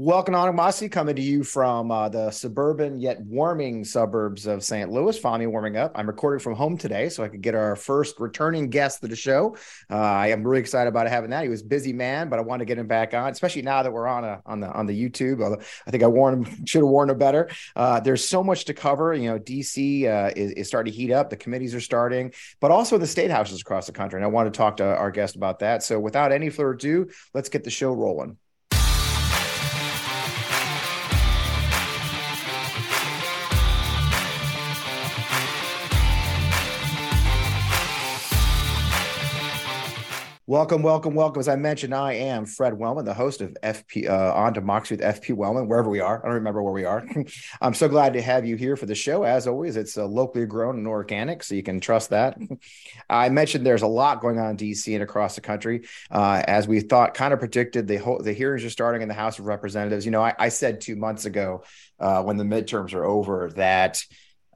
Welcome Mossy, coming to you from uh, the suburban yet warming suburbs of St. Louis. Finally warming up. I'm recording from home today, so I could get our first returning guest to the show. Uh, I am really excited about having that. He was busy man, but I want to get him back on, especially now that we're on a, on the on the YouTube. I think I warned him, should have warned him better. Uh, there's so much to cover. You know, DC uh, is, is starting to heat up. The committees are starting, but also the state houses across the country. And I want to talk to our guest about that. So without any further ado, let's get the show rolling. Welcome, welcome, welcome. As I mentioned, I am Fred Wellman, the host of FP uh, on Democracy with FP Wellman, wherever we are. I don't remember where we are. I'm so glad to have you here for the show. As always, it's uh, locally grown and organic, so you can trust that. I mentioned there's a lot going on in DC and across the country. Uh, as we thought, kind of predicted, the the hearings are starting in the House of Representatives. You know, I, I said two months ago uh, when the midterms are over that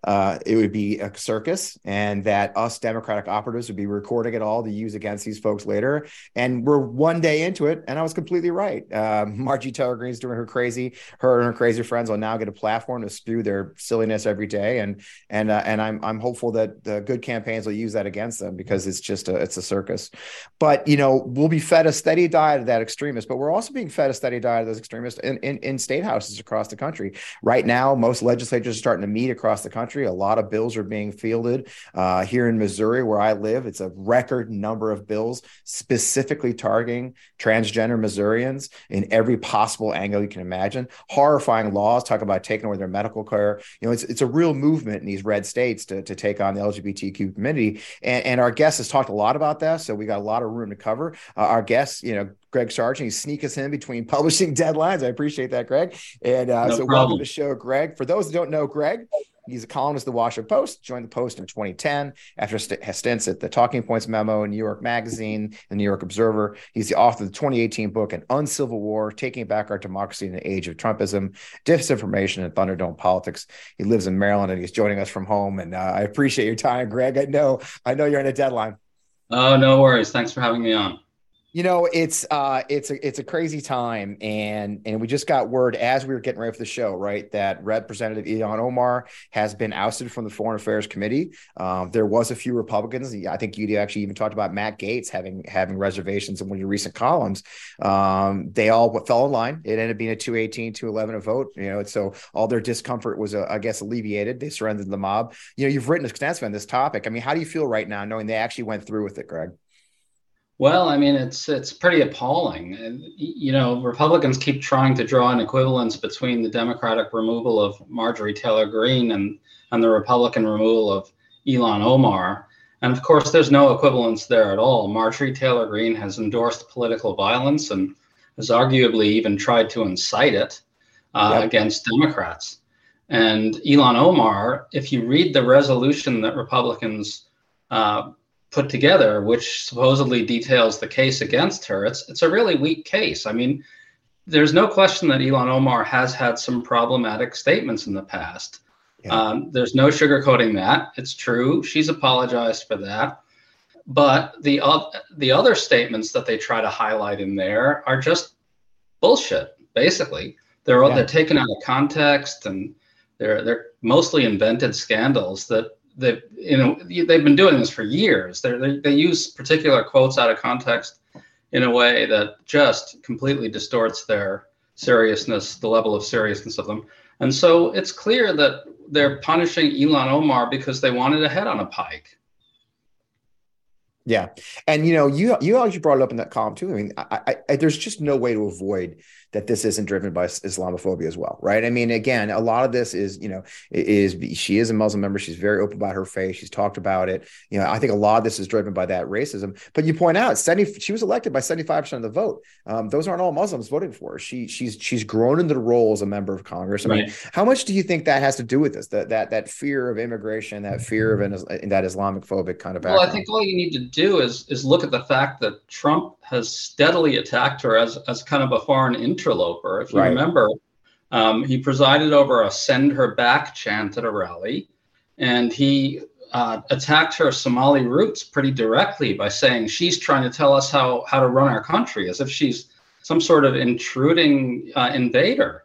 uh, it would be a circus and that us democratic operatives would be recording it all to use against these folks later. And we're one day into it and i was completely right. Uh, margie taylor greene's doing her crazy her and her crazy friends will now get a platform to spew their silliness every day. And and uh, and i'm i'm hopeful that the good campaigns will use that against them because it's just a it's a circus. But you know we'll be fed a steady diet of that extremist but we're also being fed a steady diet of those extremists in, in, in state houses across the country. Right now most legislatures are starting to meet across the country country. A lot of bills are being fielded uh, here in Missouri, where I live. It's a record number of bills specifically targeting transgender Missourians in every possible angle you can imagine. Horrifying laws talk about taking away their medical care. You know, it's it's a real movement in these red states to, to take on the LGBTQ community. And, and our guest has talked a lot about that, so we got a lot of room to cover. Uh, our guest, you know, Greg Sargent. He's sneak us in between publishing deadlines. I appreciate that, Greg. And uh, no so problem. welcome to the show, Greg. For those that don't know Greg, He's a columnist at the Washington Post, joined the Post in 2010 after stints at the Talking Points memo in New York Magazine, the New York Observer. He's the author of the 2018 book, An Uncivil War Taking Back Our Democracy in the Age of Trumpism, Disinformation, and Thunderdome Politics. He lives in Maryland and he's joining us from home. And uh, I appreciate your time, Greg. I know, I know you're on a deadline. Oh, no worries. Thanks for having me on. You know, it's uh it's a it's a crazy time and and we just got word as we were getting ready for the show, right, that Representative Ilhan Omar has been ousted from the Foreign Affairs Committee. Um, there was a few Republicans. I think you actually even talked about Matt Gaetz having having reservations in one of your recent columns. Um, they all fell in line. It ended up being a 218, 211 a vote. You know, so all their discomfort was, uh, I guess, alleviated. They surrendered the mob. You know, you've written extensively on this topic. I mean, how do you feel right now knowing they actually went through with it, Greg? Well, I mean, it's it's pretty appalling. And, you know, Republicans keep trying to draw an equivalence between the Democratic removal of Marjorie Taylor Greene and and the Republican removal of Ilhan Omar. And of course, there's no equivalence there at all. Marjorie Taylor Greene has endorsed political violence and has arguably even tried to incite it uh, yep. against Democrats. And Ilhan Omar, if you read the resolution that Republicans uh, put together, which supposedly details the case against her, it's it's a really weak case. I mean, there's no question that Ilhan Omar has had some problematic statements in the past. Yeah. Um, there's no sugarcoating that. It's true. She's apologized for that. But the uh, the other statements that they try to highlight in there are just bullshit. Basically, they're yeah. they're taken out of context and they're they're mostly invented scandals that they've you know they've been doing this for years. They're, they they use particular quotes out of context in a way that just completely distorts their seriousness, the level of seriousness of them. And so it's clear that they're punishing Ilhan Omar because they wanted a head on a pike. Yeah, and you know, you you actually brought it up in that column too. I mean, I, I, there's just no way to avoid that this isn't driven by Islamophobia as well, right? I mean, again, a lot of this is, you know, is she is a Muslim member. She's very open about her faith. She's talked about it. You know, I think a lot of this is driven by that racism. But you point out, 70, she was elected by 75% of the vote. Um, those aren't all Muslims voting for her. She she's she's grown into the role as a member of Congress. I right. mean, how much do you think that has to do with this? That that that fear of immigration, that fear of an that Islamic phobic kind of background? Well, I think all you need to do is is look at the fact that Trump has steadily attacked her as as kind of a foreign interloper. If you right. remember, um, he presided over a "Send Her Back" chant at a rally, and he uh, attacked her Somali roots pretty directly by saying she's trying to tell us how how to run our country, as if she's some sort of intruding uh, invader.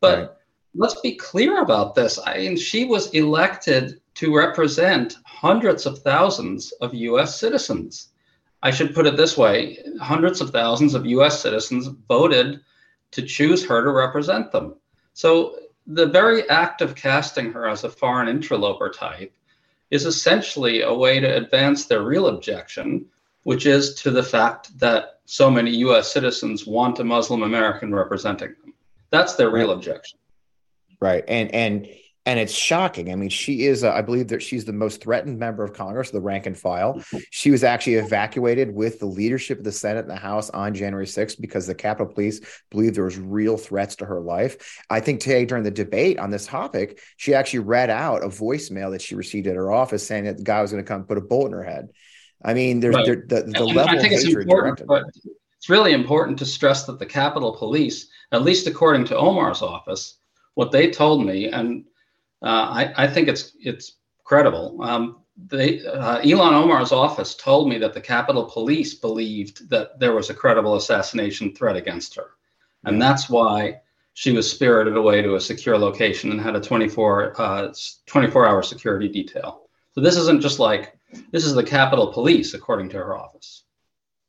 But right. let's be clear about this. I mean, she was elected to represent hundreds of thousands of US citizens. I should put it this way hundreds of thousands of US citizens voted to choose her to represent them. So the very act of casting her as a foreign interloper type is essentially a way to advance their real objection, which is to the fact that so many US citizens want a Muslim American representing them. That's their real objection. Right. And and and it's shocking. I mean, she is, uh, I believe that she's the most threatened member of Congress, the rank and file. She was actually evacuated with the leadership of the Senate and the House on January 6th because the Capitol Police believed there was real threats to her life. I think today during the debate on this topic, she actually read out a voicemail that she received at her office saying that the guy was going to come put a bullet in her head. I mean, there's right. there, the, the level I think of it's important, but it's really important to stress that the Capitol Police, at least according to Omar's office, what they told me, and I, I, think it's it's credible. Um, they, uh, Ilhan Omar's office told me that the Capitol Police believed that there was a credible assassination threat against her, and that's why she was spirited away to a secure location and had a 24 uh, 24 hour security detail. So this isn't just like this is the Capitol Police, according to her office.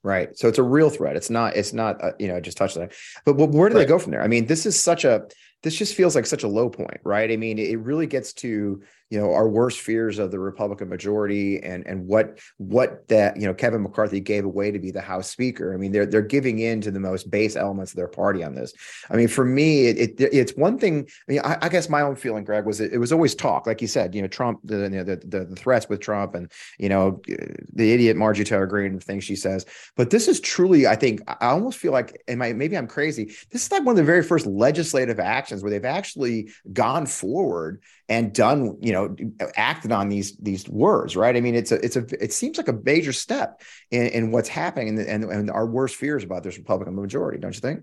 Right. So it's a real threat. It's not. It's not. Uh, you know, just touch that. But, but where do right. they go from there? I mean, this is such a this just feels like such a low point, right? I mean, it really gets to you know our worst fears of the Republican majority and and what what that you know Kevin McCarthy gave away to be the House Speaker. I mean, they're they're giving in to the most base elements of their party on this. I mean, for me, it, it it's one thing. I mean, I, I, guess my own feeling, Greg, was it, it, was always talk, like you said. You know, Trump, the, the, the the threats with Trump, and you know the idiot Marjorie Taylor Greene and the things she says. But this is truly, I think, I almost feel like, I maybe I'm crazy? This is like one of the very first legislative actions where they've actually gone forward and done, you know, acted on these these words, right? I mean, it's a it's a it seems like a major step in, in what's happening and, and, and our worst fears about this Republican majority, don't you think?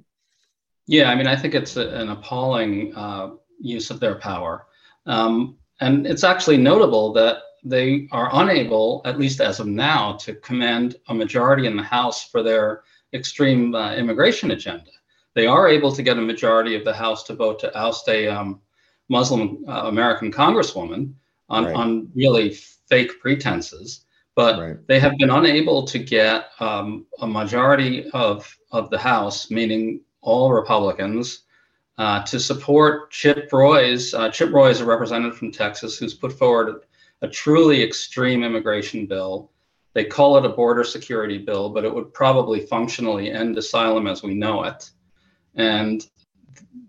Yeah, I mean, I think it's an appalling uh, use of their power, um, and it's actually notable that they are unable, at least as of now, to command a majority in the House for their extreme uh, immigration agenda. They are able to get a majority of the House to vote to oust a um, Muslim uh, American congresswoman on, right. on really fake pretenses, but right. they have been unable to get um, a majority of, of the House, meaning all Republicans, uh, to support Chip Roy's. Uh, Chip Roy is a representative from Texas who's put forward a truly extreme immigration bill. They call it a border security bill, but it would probably functionally end asylum as we know it. And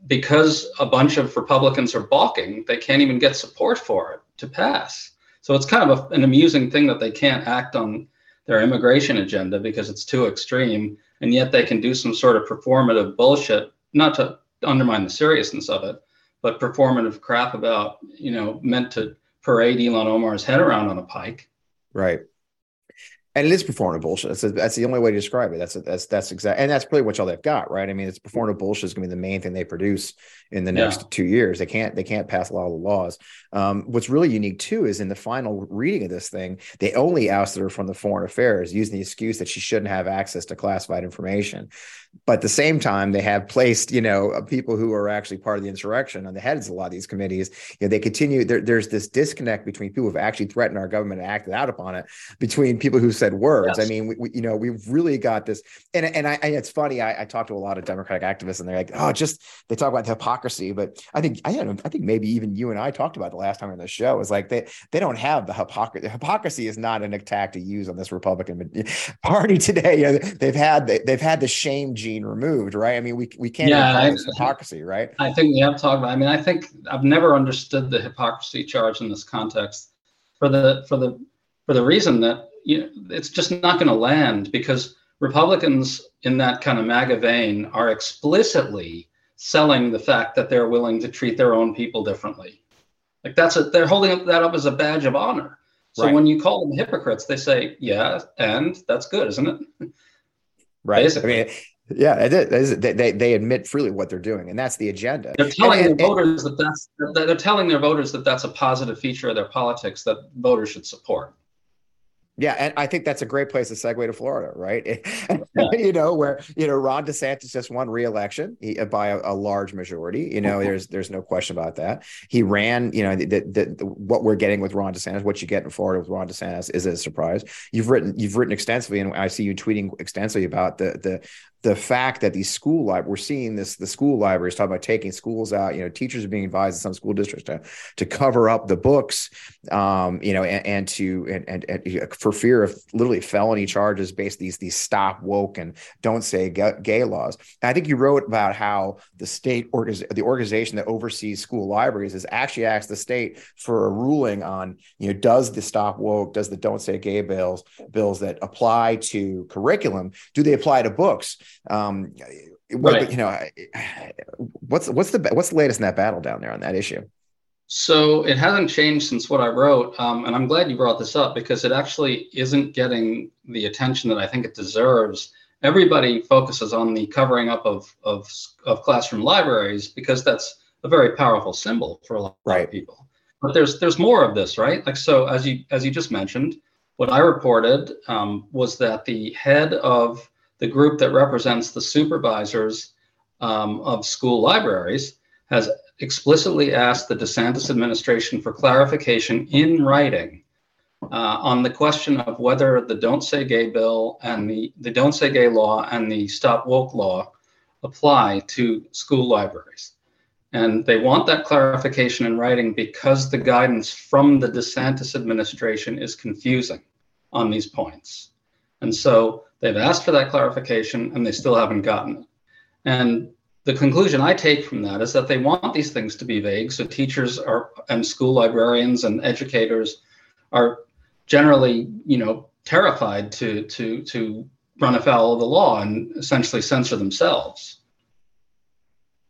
because a bunch of Republicans are balking, they can't even get support for it to pass. So it's kind of a, an amusing thing that they can't act on their immigration agenda because it's too extreme, and yet they can do some sort of performative bullshit, not to undermine the seriousness of it, but performative crap about, you know, meant to parade Ilhan Omar's head around on a pike. Right and it is performative bullshit. That's, a, that's the only way to describe it. That's a, that's that's exact, and that's pretty much all they've got, right? I mean, it's performative bullshit is going to be the main thing they produce in the next yeah. two years. They can't they can't pass a lot of the laws. Um, what's really unique too is in the final reading of this thing, they only ousted her from the foreign affairs using the excuse that she shouldn't have access to classified information. But at the same time, they have placed, you know, uh, people who are actually part of the insurrection on the heads of a lot of these committees. You know, they continue. There, there's this disconnect between people who've actually threatened our government and acted out upon it, between people who said words. Yes. I mean, we, we, you know, we've really got this. And and I, and it's funny. I, I talk to a lot of Democratic activists, and they're like, oh, just they talk about the hypocrisy. But I think I don't know, I think maybe even you and I talked about the last time on the show is like they they don't have the hypocrisy. Hypocrisy is not an attack to use on this Republican Party today. You know, they've had they've had the shame gene removed, right? I mean, we we can't yeah, I, hypocrisy, right? I think we have talked about. I mean, I think I've never understood the hypocrisy charge in this context for the for the for the reason that you know it's just not going to land because Republicans in that kind of MAGA vein are explicitly selling the fact that they're willing to treat their own people differently. Like that's a, they're holding that up as a badge of honor. So right. when you call them hypocrites, they say, "Yeah, and that's good, isn't it?" Right. Basically. I mean, yeah, it is. They, they, they admit freely what they're doing, and that's the agenda. They're telling and, and, their voters that that's they're telling their voters that that's a positive feature of their politics that voters should support. Yeah, and I think that's a great place to segue to Florida, right? Yeah. you know, where you know Ron DeSantis just won re-election uh, by a, a, large majority. You know, mm-hmm. there's there's no question about that. He ran. You know, the, the, the, what we're getting with Ron DeSantis, what you get in Florida with Ron DeSantis, is a surprise. You've written you've written extensively, and I see you tweeting extensively about the the the fact that these school li- we're seeing this the school libraries talk about taking schools out you know teachers are being advised in some school districts to to cover up the books um, you know and, and to and, and, and, for fear of literally felony charges based these these stop woke and don't say gay laws. And i think you wrote about how the state or the organization that oversees school libraries has actually asked the state for a ruling on you know does the stop woke does the don't say gay bills bills that apply to curriculum do they apply to books um, right. you know, what's what's the what's the latest in that battle down there on that issue? So it hasn't changed since what I wrote, um, and I'm glad you brought this up because it actually isn't getting the attention that I think it deserves. Everybody focuses on the covering up of of, of classroom libraries because that's a very powerful symbol for a lot right. of people. But there's there's more of this, right? Like so, as you as you just mentioned, what I reported um, was that the head of the group that represents the supervisors um, of school libraries has explicitly asked the DeSantis administration for clarification in writing uh, on the question of whether the Don't Say Gay bill and the, the Don't Say Gay law and the Stop Woke law apply to school libraries. And they want that clarification in writing because the guidance from the DeSantis administration is confusing on these points. And so They've asked for that clarification and they still haven't gotten it. And the conclusion I take from that is that they want these things to be vague. So teachers are and school librarians and educators are generally, you know, terrified to to to run afoul of the law and essentially censor themselves.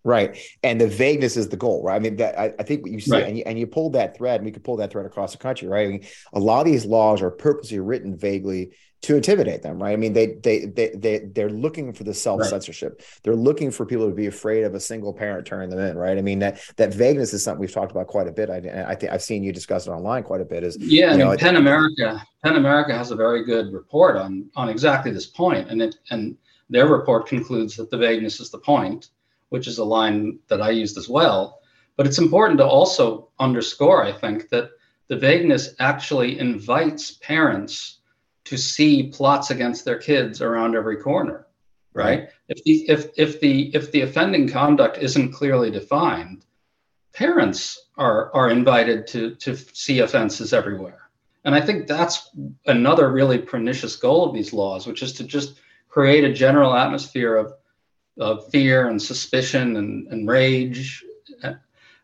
Right. And the vagueness is the goal, right? I mean, that I, I think what you see, right. and, you, and you pulled that thread, and we could pull that thread across the country, right? I mean, a lot of these laws are purposely written vaguely to intimidate them, right? I mean, they they they they they're looking for the self censorship. Right. They're looking for people to be afraid of a single parent turning them in, right? I mean, that that vagueness is something we've talked about quite a bit. I, I think I've seen you discuss it online quite a bit. Is yeah, I mean, know, PEN America, PEN America has a very good report on on exactly this point, and it and their report concludes that the vagueness is the point, which is a line that I used as well. But it's important to also underscore, I think, that the vagueness actually invites parents to see plots against their kids around every corner right, right. if the if if the if the offending conduct isn't clearly defined parents are are invited to to see offenses everywhere and i think that's another really pernicious goal of these laws which is to just create a general atmosphere of of fear and suspicion and, and rage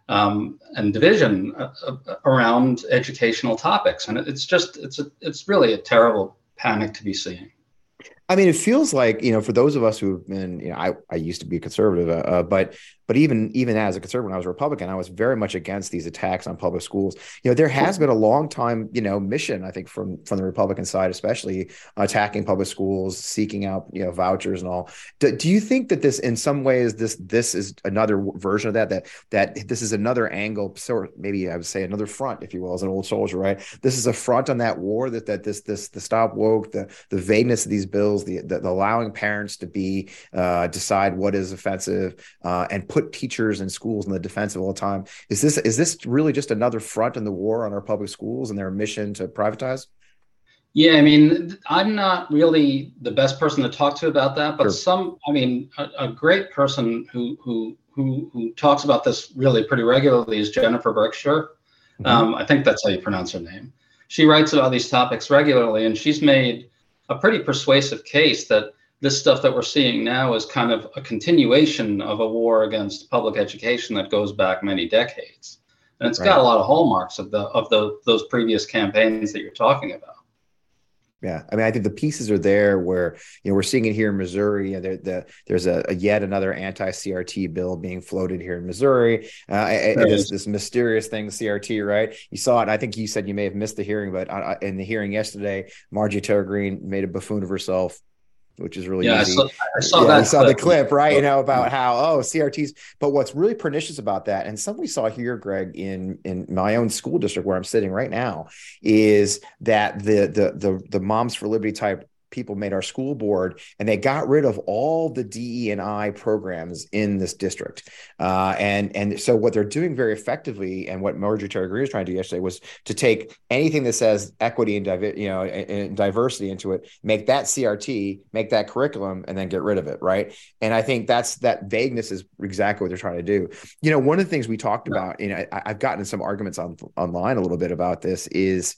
um, and division uh, uh, around educational topics. And it's just it's a, it's really a terrible panic to be seeing. I mean, it feels like you know, for those of us who've been, you know, I I used to be a conservative, uh, uh but but even even as a conservative, when I was a Republican, I was very much against these attacks on public schools. You know, there has been a long time, you know, mission I think from from the Republican side, especially attacking public schools, seeking out you know vouchers and all. Do, do you think that this, in some ways, this this is another version of that? That that this is another angle, sort maybe I would say another front, if you will, as an old soldier, right? This is a front on that war that that this this the stop woke, the the vagueness of these bills, the the, the allowing parents to be uh, decide what is offensive uh, and put put teachers and schools in the defensive all the time. Is this is this really just another front in the war on our public schools and their mission to privatize? Yeah, I mean, I'm not really the best person to talk to about that, but sure. some, I mean, a, a, great person who who who who talks about this really pretty regularly is Jennifer Berkshire. Mm-hmm. Um, I think that's how you pronounce her name. She writes about these topics regularly, and she's made a pretty persuasive case that this stuff that we're seeing now is kind of a continuation of a war against public education that goes back many decades. And it's right. got a lot of hallmarks of the of the those previous campaigns that you're talking about. Yeah, I mean, I think the pieces are there where you know we're seeing it here in Missouri. And there, the, there's a, a, yet another anti-CRT bill being floated here in Missouri. Uh, this, this mysterious thing, CRT, right? You saw it. I think you said you may have missed the hearing, but uh, in the hearing yesterday, Margie Taylor Greene made a buffoon of herself which is really yeah, easy. I saw, I saw yeah, that. saw clip. the clip, right? You know about how oh CRTs. But what's really pernicious about that, and something we saw here, Greg, in in my own school district where I'm sitting right now, is that the the the the Moms for Liberty type people made our school board and they got rid of all the DE and I programs in this district. Uh, and and so what they're doing very effectively and what Marjorie Taylor Greene was trying to do yesterday was to take anything that says equity and divi- you know and diversity into it, make that CRT, make that curriculum, and then get rid of it, right? And I think that's that vagueness is exactly what they're trying to do. You know, one of the things we talked about, you know, I, I've gotten some arguments on online a little bit about this is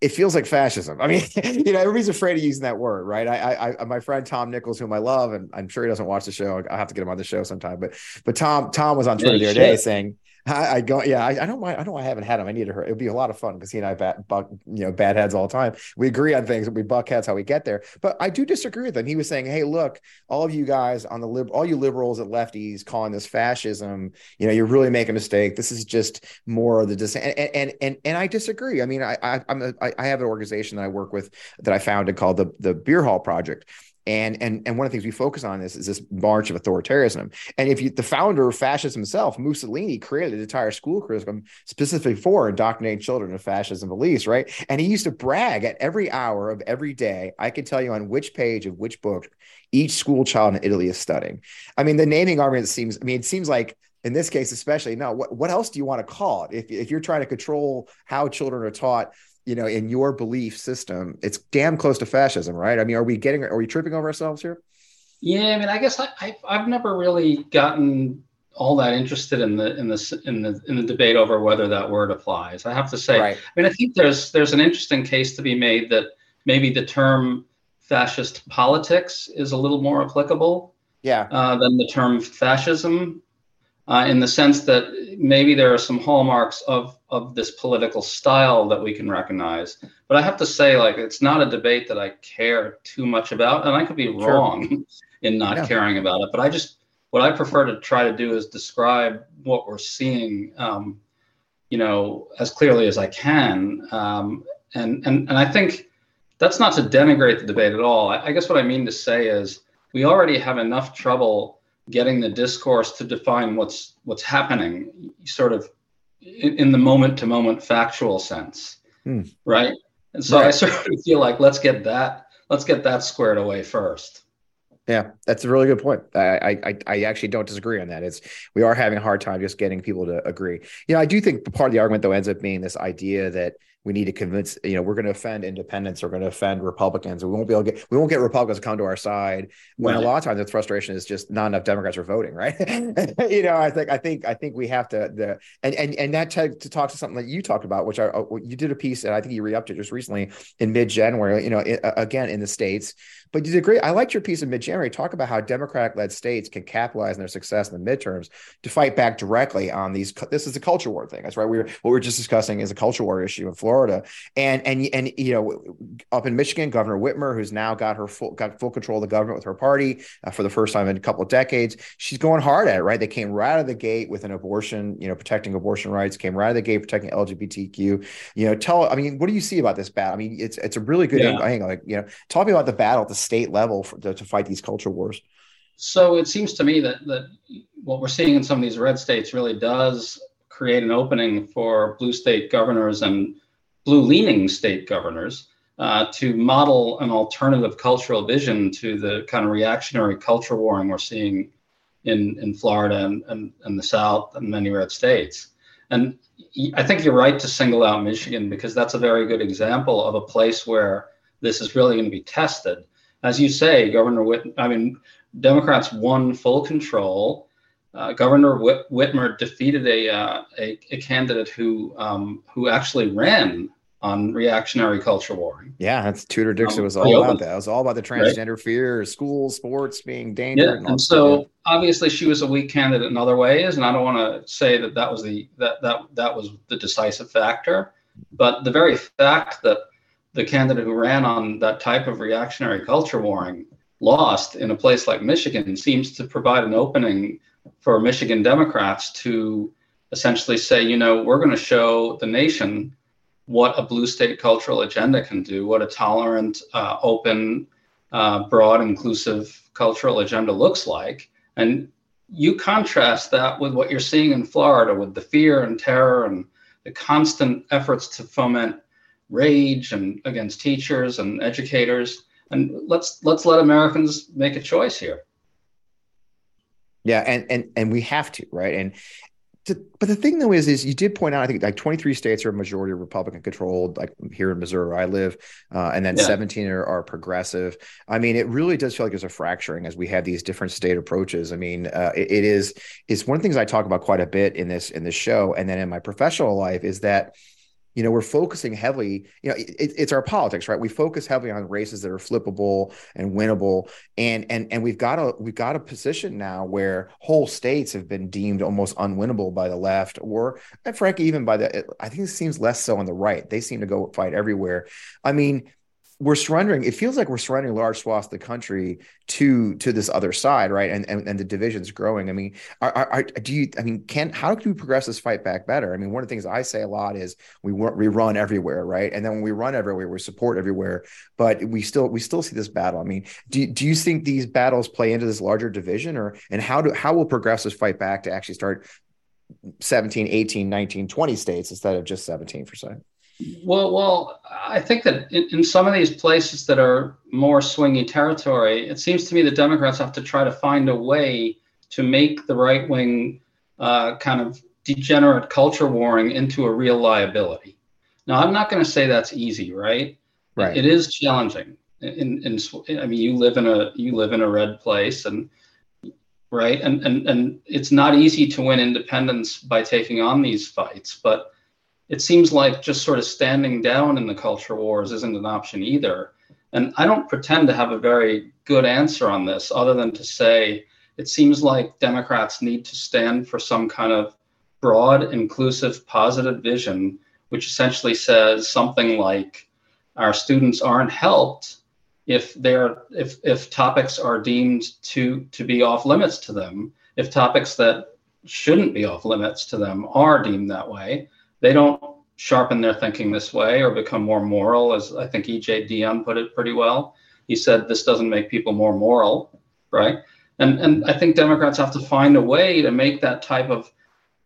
it feels like fascism. I mean, you know, everybody's afraid of using that word, right? I, I, my friend Tom Nichols, whom I love, and I'm sure he doesn't watch the show. I'll have to get him on the show sometime. But, but Tom, Tom was on Twitter yeah, the other day saying, I, I go, yeah, I, I, don't mind. I know I haven't had him. I need to hurt. It'd be a lot of fun because he and I bat, buck, you know, bad heads all the time. We agree on things, but we buck heads how we get there. But I do disagree with him. He was saying, hey, look, all of you guys on the lib, all you liberals and lefties calling this fascism, you know, you're really making a mistake. This is just more of the dis- and and and and I disagree. I mean, I, I I'm a, I have an organization that I work with that I founded called the the Beer Hall Project and and and one of the things we focus on is, is this march of authoritarianism. And if you the founder of fascism himself, Mussolini, created an entire school curriculum specifically for indoctrinating children of fascism beliefs, right? And he used to brag at every hour of every day. I can tell you on which page of which book each school child in Italy is studying. I mean, the naming argument seems. I mean, it seems like in this case especially no what, what else do you want to call it if, if you're trying to control how children are taught you know, in your belief system, it's damn close to fascism, right? I mean, are we getting, are we tripping over ourselves here? Yeah, I mean, I guess I, I I've never really gotten all that interested in the in the in the in the debate over whether that word applies. I have to say, right. I mean, I think there's there's an interesting case to be made that maybe the term fascist politics is a little more applicable, yeah, uh, than the term fascism uh, in the sense that maybe there are some hallmarks of of this political style that we can recognize. But I have to say, like, it's not a debate that I care too much about, and I could be sure. wrong in not yeah. caring about it. But I just what I prefer to try to do is describe what we're seeing, um, you know, as clearly as I can. Um, and and and I think that's not to denigrate the debate at all. I, I guess what I mean to say is we already have enough trouble getting the discourse to define what's what's happening sort of in, in the moment to moment factual sense hmm. right and so right. i sort of feel like let's get that let's get that squared away first yeah, that's a really good point. I, I I actually don't disagree on that. It's we are having a hard time just getting people to agree. You know, I do think part of the argument though ends up being this idea that we need to convince you know we're going to offend independents we're going to offend republicans. We won't be able to get we won't get republicans to come to our side when right. a lot of times the frustration is just not enough democrats are voting right? You know i think i think i think we have to the and and and that to, to talk to something that you talked about which i uh, you did a piece and i think you re-upped it just recently in mid-january you know it, again in the states but you did great. I liked your piece in mid-January. Talk about how Democratic-led states can capitalize on their success in the midterms to fight back directly on these. This is a culture war thing. That's right. We are what we are just discussing is a culture war issue in Florida, and and and you know, up in Michigan, Governor Whitmer, who's now got her full got full control of the government with her party uh, for the first time in a couple of decades. She's going hard at it. Right. They came right out of the gate with an abortion. You know, protecting abortion rights. Came right out of the gate protecting LGBTQ. You know, tell. I mean, what do you see about this battle? I mean, it's it's a really good yeah. angle. Like you know, talk me about the battle at the state level for, to, to fight these culture wars? So it seems to me that that what we're seeing in some of these red states really does create an opening for blue state governors and blue leaning state governors uh, to model an alternative cultural vision to the kind of reactionary culture warring we're seeing in, in Florida and, and, and the South and many red states. And I think you're right to single out Michigan because that's a very good example of a place where this is really going to be tested as you say, Governor Whit, I mean, Democrats won full control. Uh, Governor Whit- Whitmer defeated a, uh, a, a candidate who um, who actually ran on reactionary culture warring. Yeah, that's Tudor Dixon um, was all about that. It was all about the transgender right? fear, schools, sports being dangerous. Yeah, and, and so obviously she was a weak candidate in other ways, and I don't want to say that that was the that that that was the decisive factor, but the very fact that the candidate who ran on that type of reactionary culture warring lost in a place like Michigan seems to provide an opening for Michigan Democrats to essentially say, you know, we're going to show the nation what a blue state cultural agenda can do, what a tolerant, uh, open, uh, broad, inclusive cultural agenda looks like. And you contrast that with what you're seeing in Florida with the fear and terror and the constant efforts to foment rage and against teachers and educators. And let's let's let Americans make a choice here. Yeah, and and and we have to, right? And to, but the thing though is, is you did point out, I think like 23 states are majority Republican controlled, like here in Missouri where I live, uh, and then yeah. 17 are, are, progressive. I mean, it really does feel like there's a fracturing as we have these different state approaches. I mean, uh, it, it is is one of the things I talk about quite a bit in this in this show, and then in my professional life is that you know we're focusing heavily you know it, it's our politics right? We focus heavily on races that are flippable and winnable. And and and we've got a we've got a position now where whole states have been deemed almost unwinnable by the left or and frankly even by the i think it seems less so on the right. They seem to go fight everywhere. I mean we're surrendering it feels like we're surrendering large swaths of the country to to this other side right? And and, and the divisions growing. I mean are, are, do you i mean can how can we progress this fight back better? I mean one of the things i say a lot is we we run everywhere right? And then when we run everywhere we support everywhere but we still we still see this battle. I mean do, do you think these battles play into this larger division or and how do how will progressives fight back to actually start 17 18 19 20 states instead of just 17 percent well, well, I think that in, in, some of these places that are more swingy territory, it seems to me the Democrats have to try to find a way to make the right wing uh, kind of degenerate culture warring into a real liability. Now, I'm not going to say that's easy, right? Right. It is challenging. In, in, I mean, you live in a you live in a red place, and right, and and and it's not easy to win independence by taking on these fights, but it seems like just sort of standing down in the culture wars isn't an option either. And I don't pretend to have a very good answer on this, other than to say it seems like Democrats need to stand for some kind of broad, inclusive, positive vision, which essentially says something like our students aren't helped if they're if if topics are deemed to to be off limits to them, if topics that shouldn't be off limits to them are deemed that way, they don't sharpen their thinking this way or become more moral, as I think E.J. Dionne put it pretty well. He said this doesn't make people more moral, right? And and I think Democrats have to find a way to make that type of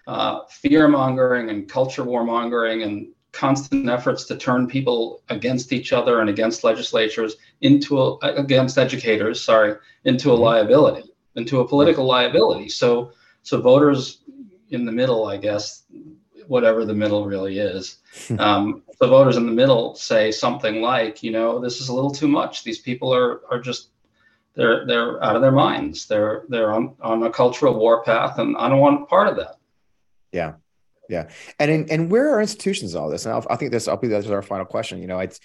uh, fear mongering and culture war mongering and constant efforts to turn people against each other and against legislatures into a, against educators, sorry, into a liability, into a political liability. So so voters in the middle, I guess, whatever the middle really is. Um, the voters in the middle say something like, you know, this is a little too much. These people are are just they're they're out of their minds. They're they're on on a cultural warpath, and I don't want part of that. Yeah, yeah. And in, and where are institutions all this? And I'll, I think this I'll be that's our final question. You know, it's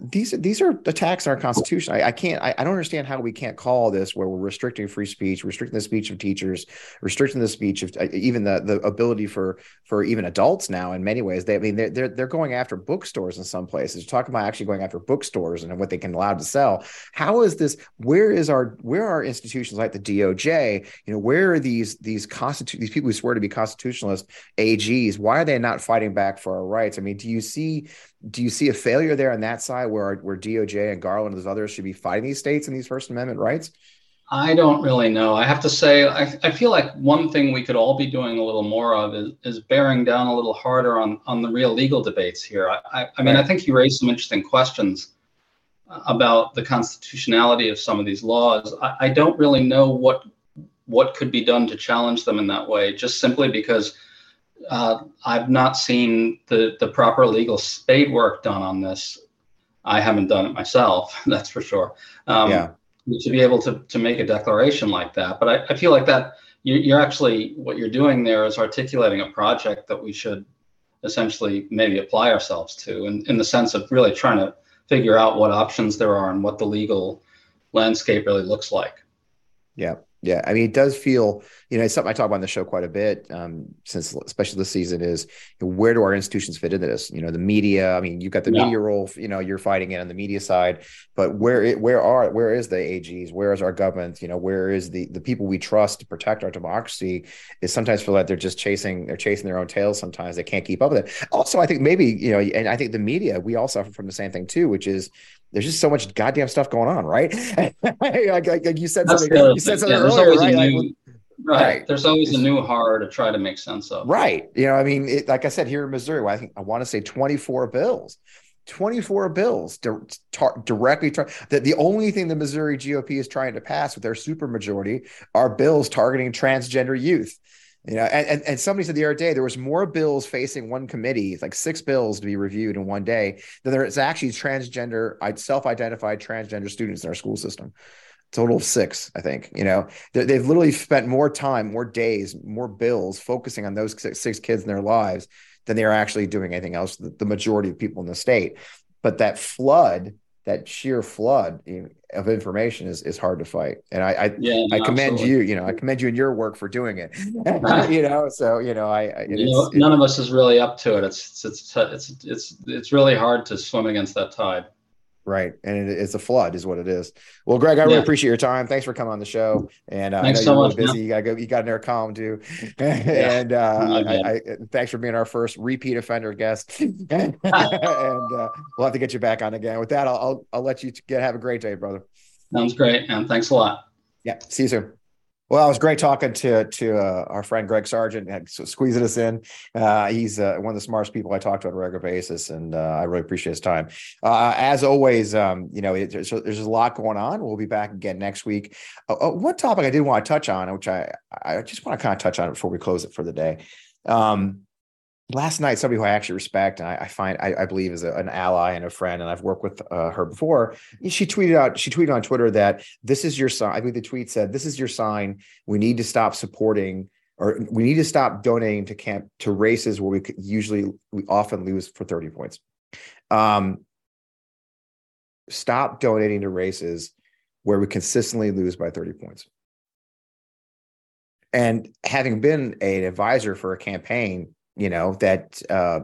these these are attacks on our constitution. I, I can't. I, I, don't understand how we can't call this where we're restricting free speech, restricting the speech of teachers, restricting the speech of uh, even the the ability for for even adults now. In many ways, they I mean they're they're, they're going after bookstores in some places. You're talking about actually going after bookstores and what they can allow to sell. How is this? Where is our where are institutions like the DOJ? You know, where are these these constitu- these people who swear to be constitutionalist AGs? Why are they not fighting back for our rights? I mean, do you see do you see a failure there on that side where where DOJ and Garland and those others should be fighting these states and these First Amendment rights? I don't really know. I have to say, I, I feel like one thing we could all be doing a little more of is, is bearing down a little harder on, on the real legal debates here. I, I, I mean. I think you raised some interesting questions about the constitutionality of some of these laws. I, I don't really know what what could be done to challenge them in that way, just simply because uh, I've not seen the the proper legal spade work done on this. I haven't done it myself, that's for sure. Um, yeah. To be able to to make a declaration like that, but I, I feel like that you, you're actually what you're doing there is articulating a project that we should essentially maybe apply ourselves to, in, in the sense of really trying to figure out what options there are and what the legal landscape really looks like. Yeah. Yeah, I mean, it does feel, you know, it's something I talk about on the show quite a bit, um, since especially this season is where do our institutions fit into this? You know, the media. I mean, you've got the yeah. media role. You know, you're fighting it on the media side, but where it, where are where is the AGs? Where is our government? You know, where is the the people we trust to protect our democracy? Is sometimes feel like they're just chasing they're chasing their own tails. Sometimes they can't keep up with it. Also, I think maybe you know, and I think the media we all suffer from the same thing too, which is there's just so much goddamn stuff going on, right? like, like, you said something, you said something yeah, earlier, right? New, like, right? right? There's always a new horror to try to make sense of. Right. You know, I mean, it, like I said here in Missouri, I think I want to say 24 bills. 24 bills tar- directly tar- that the only thing the Missouri GOP is trying to pass with their supermajority are bills targeting transgender youth. You know, and, and, and somebody said the other day there was more bills facing one committee, like six bills to be reviewed in one day, than there is actually transgender, self-identified transgender students in our school system. Total of six, I think. You know, they've literally spent more time, more days, more bills focusing on those six, six kids in their lives than they are actually doing anything else. The, the majority of people in the state, but that flood that sheer flood of information is is hard to fight. And I I, yeah, no, I commend absolutely. you. You know, I commend you in your work for doing it. you know, so you know, I it you know, none of us is really up to it. It's it's it's it's it's really hard to swim against that tide. Right. And it, it's a flood is what it is. Well, Greg, I really appreciate your time. Thanks for coming on the show. And uh, I know so you're really busy. Man. You gotta go, you got an air calm too. and uh, I, I, thanks for being our first repeat offender guest. and uh, we'll have to get you back on again. With that, I'll, I'll, I'll let you get, have a great day, brother. Sounds great. And thanks a lot. Yeah. See you soon. Well, it was great talking to to uh, our friend Greg Sargent, squeezing us in. Uh, he's uh, one of the smartest people I talk to on a regular basis, and uh, I really appreciate his time. Uh, as always, um, you know, it, there's, there's, a lot going on. We'll be back again next week. Uh, one topic I did want to touch on, which I I just want to kind of touch on before we close it for the day. Um, last night somebody who i actually respect and i, I find I, I, believe is a, an ally and a friend and i've worked with uh, her before she tweeted out she tweeted on twitter that this is your sign i believe the tweet said this is your sign. We need to stop supporting or we need to stop donating to camp to races where we usually we often lose for 30 points. Um stop donating to races where we consistently lose by 30 points. And having been an advisor for a campaign you know, that uh,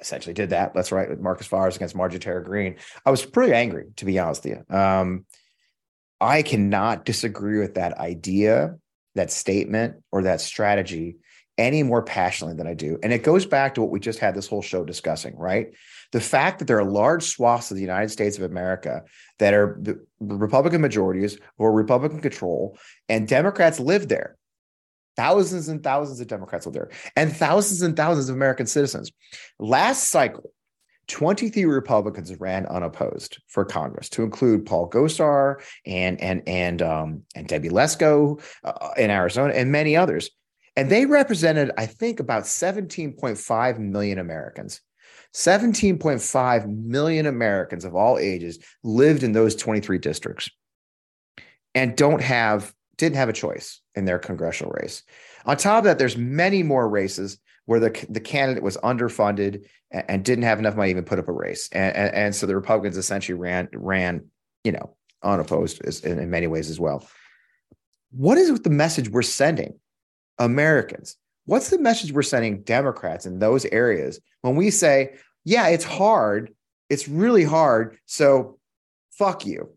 essentially did that. That's right with Marcus Flowers against Marjorie Taylor Greene. I was pretty angry, to be honest with you. Um, I cannot disagree with that idea, that statement, or that strategy any more passionately than I do. And it goes back to what we just had this whole show discussing, right? The fact that there are large swaths of the United States of America that are Republican majorities or Republican control, and Democrats live there. Thousands and thousands of Democrats live there, and thousands and thousands of American citizens. Last cycle, 23 Republicans ran unopposed for Congress, to include Paul Gosar and and and um, and Debbie Lesko uh, in Arizona, and many others. And they represented, I think, about 17.5 million Americans. 17.5 million Americans of all ages lived in those 23 districts and don't have didn't have a choice in their congressional race. On top of that, there's many more races where the, the candidate was underfunded and, and didn't have enough money to even put up a race. And, and, and, so the Republicans essentially ran, ran you know, unopposed in, in many ways as well. What is the message we're sending Americans? What's the message we're sending Democrats in those areas when we say, yeah, it's hard. It's really hard. So fuck you.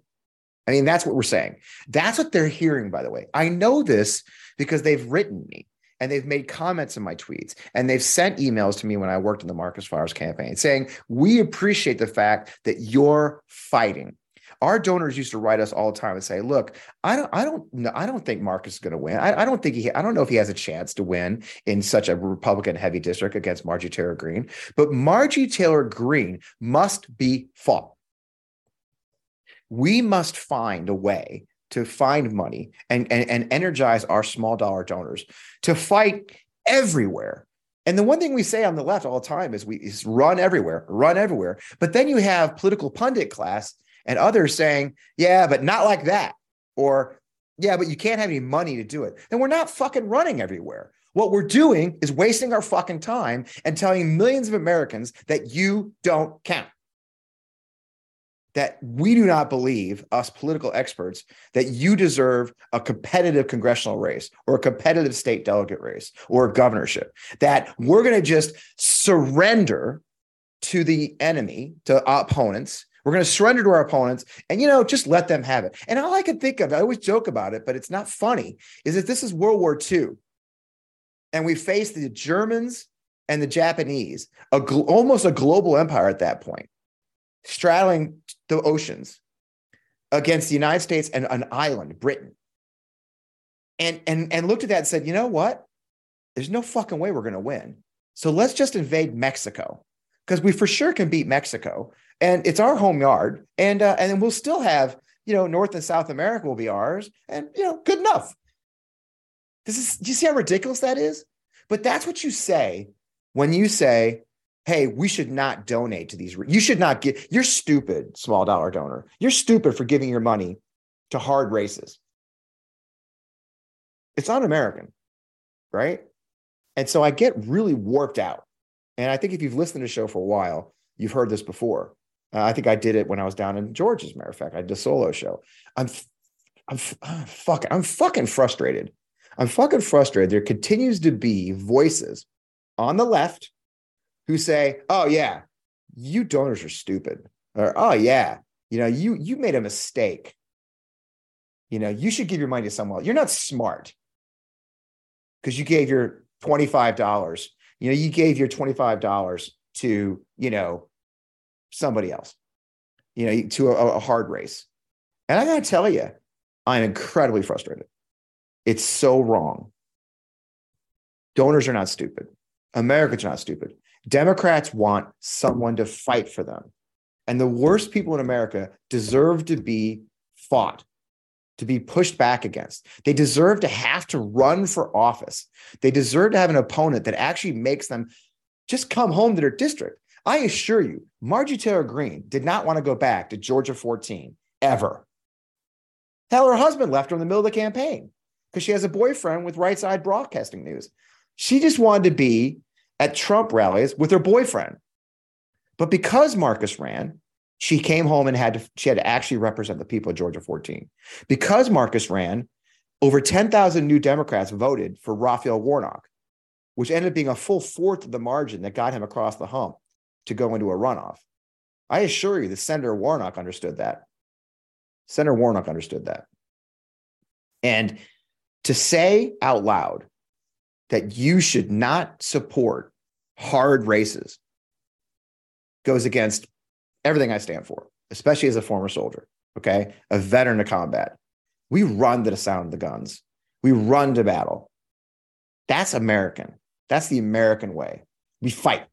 I mean, that's what we're saying. That's what they're hearing, by the way. I know this because they've written me and they've made comments in my tweets and they've sent emails to me when I worked in the Marcus Flowers campaign saying, We appreciate the fact that you're fighting. Our donors used to write us all the time and say, "Look, I don't, I don't, I don't think Marcus is going to win. I, I, don't think he, I don't know if he has a chance to win in such a Republican-heavy district against Margie Taylor Greene. But Margie Taylor Greene must be fought we must find a way to find money and, and, and energize our small dollar donors to fight everywhere. And the one thing we say on the left all the time is we is run everywhere, run everywhere. But then you have political pundit class and others saying, yeah, but not like that. Or, yeah, but you can't have any money to do it. Then we're not fucking running everywhere. What we're doing is wasting our fucking time and telling millions of Americans that you don't count that we do not believe, us political experts, that you deserve a competitive congressional race or a competitive state delegate race or a governorship, that we're going to just surrender to the enemy, to opponents. We're going to surrender to our opponents and, you know, just let them have it. And all I can think of, I always joke about it, but it's not funny, is that this is World War II. And we faced the Germans and the Japanese, a gl- almost a global empire at that point straddling the oceans against the United States and an island, Britain. And, and, and looked at that and said, you know what? There's no fucking way we're going to win. So let's just invade Mexico because we for sure can beat Mexico and it's our home yard. And, uh, and then we'll still have, you know, North and South America will be ours and, you know, good enough. This is, do you see how ridiculous that is? But that's what you say when you say, hey, we should not donate to these. You should not get, you're stupid, small dollar donor. You're stupid for giving your money to hard races. It's un American, right? And so I get really warped out. And I think if you've listened to the show for a while, you've heard this before. Uh, I think I did it when I was down in Georgia, as a matter of fact. I did a solo show. I'm, I'm, I'm fucking, I'm fucking frustrated. I'm fucking frustrated. There continues to be voices on the left who say, "Oh yeah, you donors are stupid," or "Oh yeah, you know you you made a mistake. You know you should give your money to someone. You're not smart because you gave your twenty five dollars. You know you gave your twenty five dollars to you know somebody else. You know to a, a hard race." And I got to tell you, I'm incredibly frustrated. It's so wrong. Donors are not stupid. Americans are not stupid. Democrats want someone to fight for them. And the worst people in America deserve to be fought, to be pushed back against. They deserve to have to run for office. They deserve to have an opponent that actually makes them just come home to their district. I assure you, Margie Taylor Greene did not want to go back to Georgia 14 ever. Hell, her husband left her in the middle of the campaign because she has a boyfriend with right side broadcasting news. She just wanted to be at Trump rallies with her boyfriend. But because Marcus ran, she came home and had to she had to actually represent the people of Georgia 14. Because Marcus ran, over 10,000 new Democrats voted for Raphael Warnock, which ended up being a full fourth of the margin that got him across the hump to go into a runoff. I assure you that Senator Warnock understood that. Senator Warnock understood that. And to say out loud that you should not support hard races goes against everything I stand for, especially as a former soldier, okay? A veteran of combat. We run to the sound of the guns, we run to battle. That's American. That's the American way. We fight.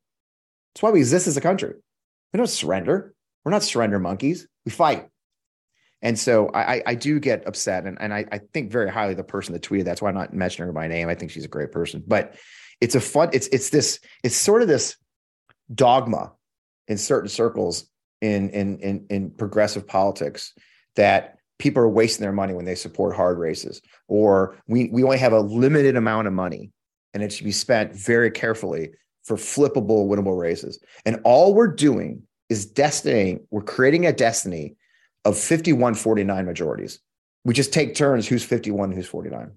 That's why we exist as a country. We don't surrender. We're not surrender monkeys. We fight. And so I, I do get upset, and, and I, I think very highly of the person that tweeted. That's why I'm not mentioning her by name. I think she's a great person, but it's a fun. It's it's this. It's sort of this dogma in certain circles in in in, in progressive politics that people are wasting their money when they support hard races, or we we only have a limited amount of money, and it should be spent very carefully for flippable, winnable races. And all we're doing is destiny. We're creating a destiny of 51 49 majorities. We just take turns who's 51 who's 49.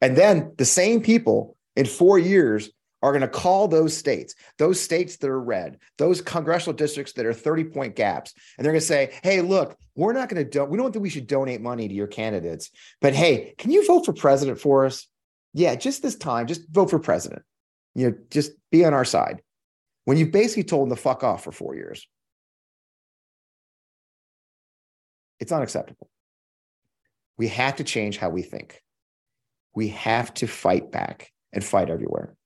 And then the same people in four years are going to call those states, those states that are red, those congressional districts that are 30 point gaps. And they're going to say, hey, look, we're not going to, we don't think we should donate money to your candidates, but hey, can you vote for president for us? Yeah, just this time, just vote for president. You know, just be on our side. When you've basically told them to fuck off for four years. It's unacceptable. We have to change how we think. We have to fight back and fight everywhere.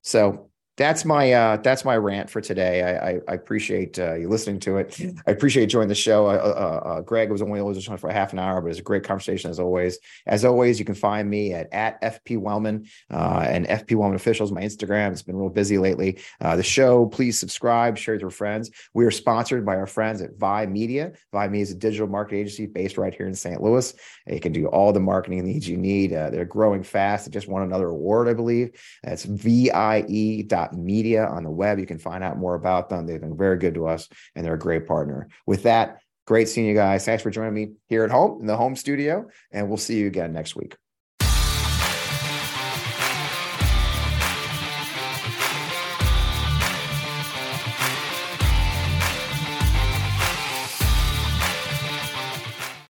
So that's my uh, that's my rant for today. I, I, I appreciate uh, you listening to it. I appreciate you joining the show. Uh, uh, uh Greg was only was on for half an hour, but it's a great conversation as always. As always, you can find me at at FP Wellman uh, and FP Wellman officials. My Instagram. It's been real busy lately. the show. Please subscribe, share with your friends. We are sponsored by our friends at Vi Media. Vi Media is a digital marketing agency based right here in St. Louis. It can do all the marketing needs you need. they're growing fast. They just won another award, I believe. It's vie dot media on the web. You can find out more about them. They've been very good to us and they're a great partner. With that, great seeing you guys. Thanks for joining me here at home in the home studio, and we'll see you again next week.